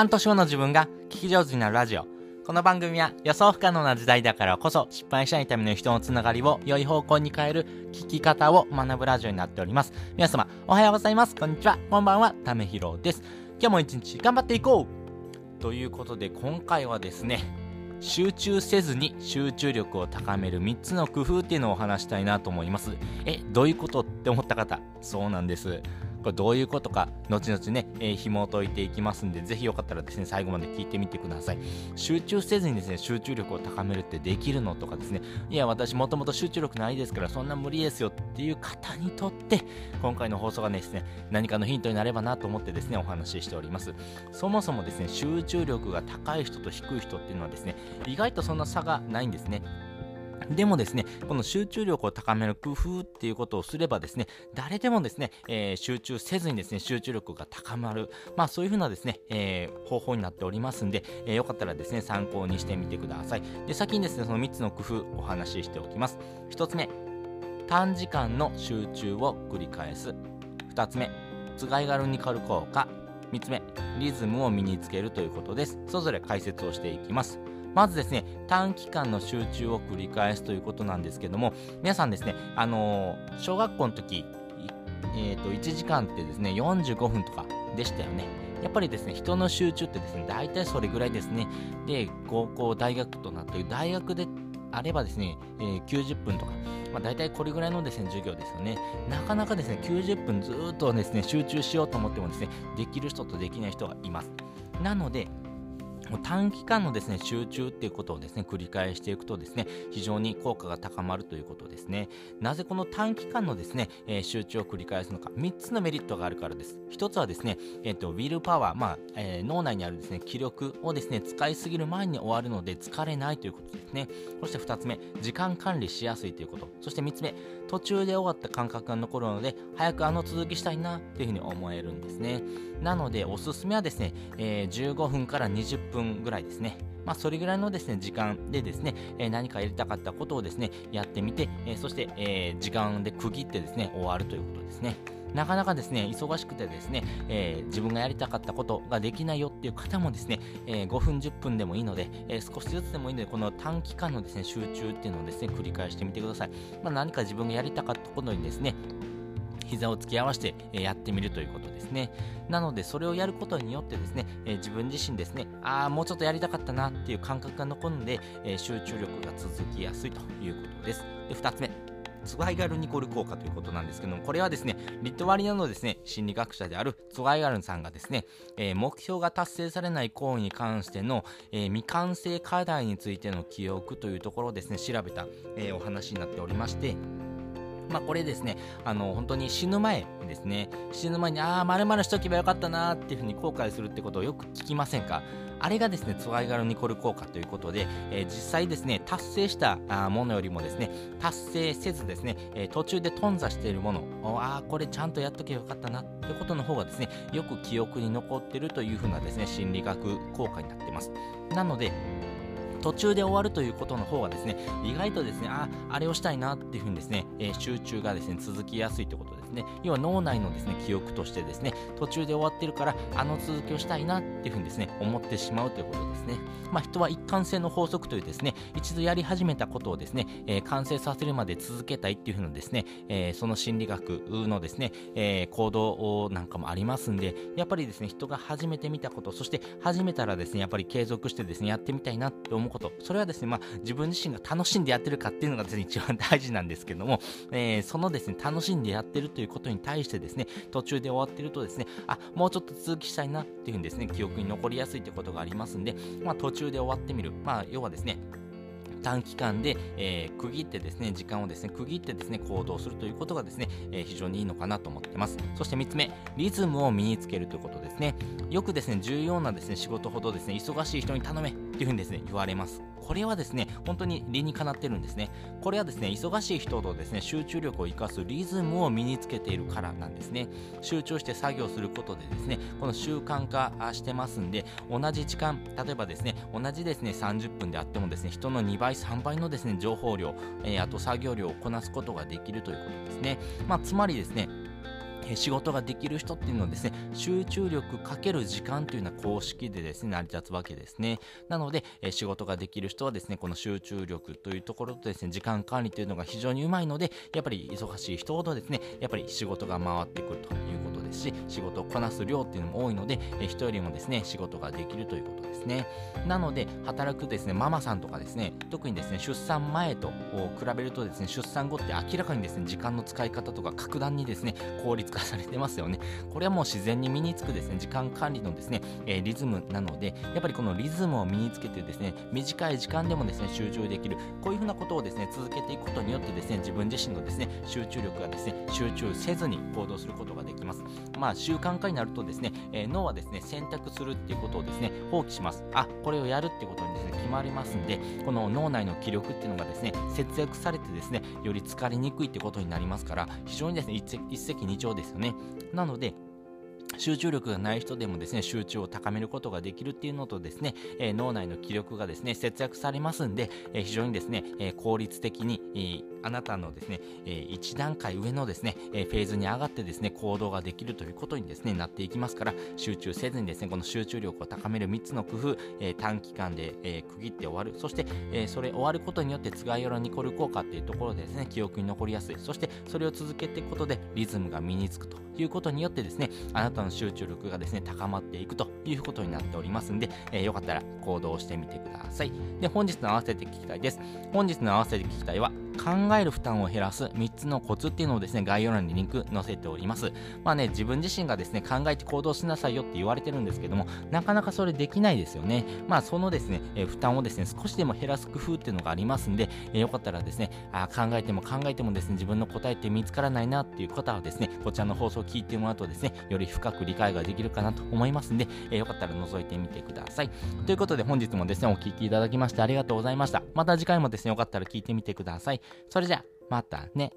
半年後の自分が聞き上手になるラジオ。この番組は予想不可能な時代だからこそ失敗しないための人のつながりを良い方向に変える聞き方を学ぶラジオになっております。皆様、おはようございます。こんにちは。こんばんは。ためひろです。今日も一日頑張っていこうということで今回はですね、集中せずに集中力を高める3つの工夫っていうのをお話したいなと思います。え、どういうことって思った方、そうなんです。これどういうことか、後々ね、えー、紐を解いていきますんで、ぜひよかったらですね、最後まで聞いてみてください。集中せずにですね、集中力を高めるってできるのとかですね、いや、私もともと集中力ないですから、そんな無理ですよっていう方にとって、今回の放送がですね、何かのヒントになればなと思ってですね、お話ししております。そもそもですね、集中力が高い人と低い人っていうのはですね、意外とそんな差がないんですね。でもですね、この集中力を高める工夫っていうことをすればですね、誰でもですね、えー、集中せずにですね、集中力が高まる、まあそういうふうなですね、えー、方法になっておりますんで、えー、よかったらですね、参考にしてみてください。で、先にですね、その3つの工夫お話ししておきます。1つ目、短時間の集中を繰り返す。2つ目、つがいがるにかる効果。3つ目、リズムを身につけるということです。それぞれ解説をしていきます。まずですね、短期間の集中を繰り返すということなんですけども、皆さんですね、あのー、小学校の時、え、ー、と、1時間ってですね、45分とかでしたよね。やっぱりですね、人の集中ってですね、大体それぐらいですね。で、高校、大学となっている大学であればですね、えー、90分とか、まあ、大体これぐらいのですね、授業ですよね。なかなかですね、90分ずっとですね、集中しようと思ってもですね、できる人とできない人がいます。なので、短期間のですね集中っていうことをですね繰り返していくとですね非常に効果が高まるということですね。なぜこの短期間のですね、えー、集中を繰り返すのか。3つのメリットがあるからです。1つはですね、えーと、ウィルパワー、まあえー、脳内にあるですね気力をですね使いすぎる前に終わるので疲れないということですね。そして2つ目時間管理しやすいということ。そして3つ目途中で終わった感覚が残るので早くあの続きしたいなっていうふうに思えるんですねなのでおすすめはですね、えー、15分から20分ぐらいですねまあ、それぐらいのですね、時間でですね、えー、何かやりたかったことをですね、やってみて、えー、そして、え、時間で区切ってですね、終わるということですね。なかなかですね、忙しくてですね、えー、自分がやりたかったことができないよっていう方もですね、えー、5分、10分でもいいので、えー、少しずつでもいいので、この短期間のですね、集中っていうのをですね、繰り返してみてください。まあ、何か自分がやりたかったことにですね、膝を突き合わせて、やってみるということですね。なので、それをやることによってですね、え自分自身ですね、ああ、もうちょっとやりたかったなっていう感覚が残るので、え集中力が続きやすいということです。で、2つ目。ツワイガルニコル効果ということなんですけども、これはですね、リトワリアのですね、心理学者であるツワイガルンさんがですね、えー、目標が達成されない行為に関しての、えー、未完成課題についての記憶というところをですね、調べた、えー、お話になっておりまして、まあ、これですね、あの、本当に死ぬ前ですね、死ぬ前に、ああ、まるしとけばよかったなーっていうふうに後悔するってことをよく聞きませんか？あれがですね、ツワイガルニコル効果ということで、えー、実際ですね、達成したものよりもですね、達成せずですね、えー、途中で頓挫しているもの、ああ、これちゃんとやっとけばよかったなってことの方がですね、よく記憶に残ってるというふうなですね、心理学効果になってます。なので、途中で終わるということの方がですね、意外とですね、あ、あれをしたいなっていうふうにですね、えー、集中がですね、続きやすいということですね。要は脳内のですね、記憶としてですね、途中で終わってるから、あの続きをしたいなっていうふうにですね、思ってしまうということですね。まあ、人は一貫性の法則というですね、一度やり始めたことをですね、えー、完成させるまで続けたいっていうふうなですね、えー、その心理学のですね、え行動なんかもありますんで、やっぱりですね、人が初めて見たこと、そして始めたらですね、やっぱり継続してですね、やってみたいなって思うこと、それはですね、まあ、自分自身が楽しんでやってるかっていうのがですね、一番大事なんですけども、えー、そのですね、楽しんでやってるとということに対してですね、途中で終わってるとですね、あ、もうちょっと続きしたいなっていうふうにですね、記憶に残りやすいということがありますんで、まあ、途中で終わってみる。まあ、要はですね、短期間で、えー、区切ってですね、時間をですね、区切ってですね、行動するということがですね、えー、非常にいいのかなと思ってます。そして3つ目、リズムを身につけるということですね。よくですね、重要なですね、仕事ほどですね、忙しい人に頼めっていうふうにですね、言われます。これはですね、本当に理にかなってるんですね。これはですね、忙しい人とですね、集中力を生かすリズムを身につけているからなんですね。集中して作業することでですね、この習慣化してますんで、同じ時間、例えばですね、同じですね、30分であってもですね、人の2倍、3倍のですね、情報量、えー、あと作業量をこなすことができるということですね。まあ、つまりですね、仕事ができる人っていうのはですね、集中力かける時間というのは公式でですね、成り立つわけですね。なので、え仕事ができる人はですね、この集中力というところとですね、時間管理というのが非常にうまいので、やっぱり忙しい人ほどですね、やっぱり仕事が回ってくるとですし、仕事をこなす量っていうのも多いので、え人よりもですね、仕事ができるということですね。なので、働くですね、ママさんとかですね、特にですね、出産前と比べるとですね、出産後って明らかにですね、時間の使い方とか格段にですね、効率化されてますよね。これはもう自然に身につくですね、時間管理のですね、えー、リズムなので、やっぱりこのリズムを身につけてですね、短い時間でもですね、集中できる。こういうふうなことをですね、続けていくことによってですね、自身のですね、集中力がですね、集中せずに行動することができます。まあ、習慣化になるとですね、えー、脳はですね、選択するっていうことをですね、放棄します。あ、これをやるってことにですね、決まりますんで、この脳内の気力っていうのがですね、節約されてですね、より疲れにくいってことになりますから、非常にですね、一石二鳥ですよね。なので、集中力がない人でもですね、集中を高めることができるっていうのとですね、えー、脳内の気力がですね、節約されますんで、えー、非常にですね、えー、効率的に、あなたのですね、え1段階上のですね、えフェーズに上がってですね、行動ができるということにですね、なっていきますから、集中せずにですね、この集中力を高める3つの工夫、え短期間で、え区切って終わる。そして、えそれ終わることによって、つがいよろニコル効果っていうところでですね、記憶に残りやすい。そして、それを続けていくことで、リズムが身につくということによってですね、あなたの集中力がですね、高まっていくということになっておりますんで、え、よかったら行動してみてください。で、本日の合わせて聞きたいです。本日の合わせて聞きたいは、考える負担を減らす3つのコツっていうのをですね、概要欄にリンク載せております。まあね、自分自身がですね、考えて行動しなさいよって言われてるんですけども、なかなかそれできないですよね。まあ、そのですね、え、負担をですね、少しでも減らす工夫っていうのがありますんで、えー、よかったらですね、あ考えても考えてもですね、自分の答えって見つからないなっていう方はですね、こちらの放送を聞いてもらうとですね、より深く理解ができるかなと思いますんで、えー、よかったら覗いてみてください。ということで本日もですね、お聴きいただきましてありがとうございました。また次回もですね、よかったら聞いてみてください。それじゃあ、またね。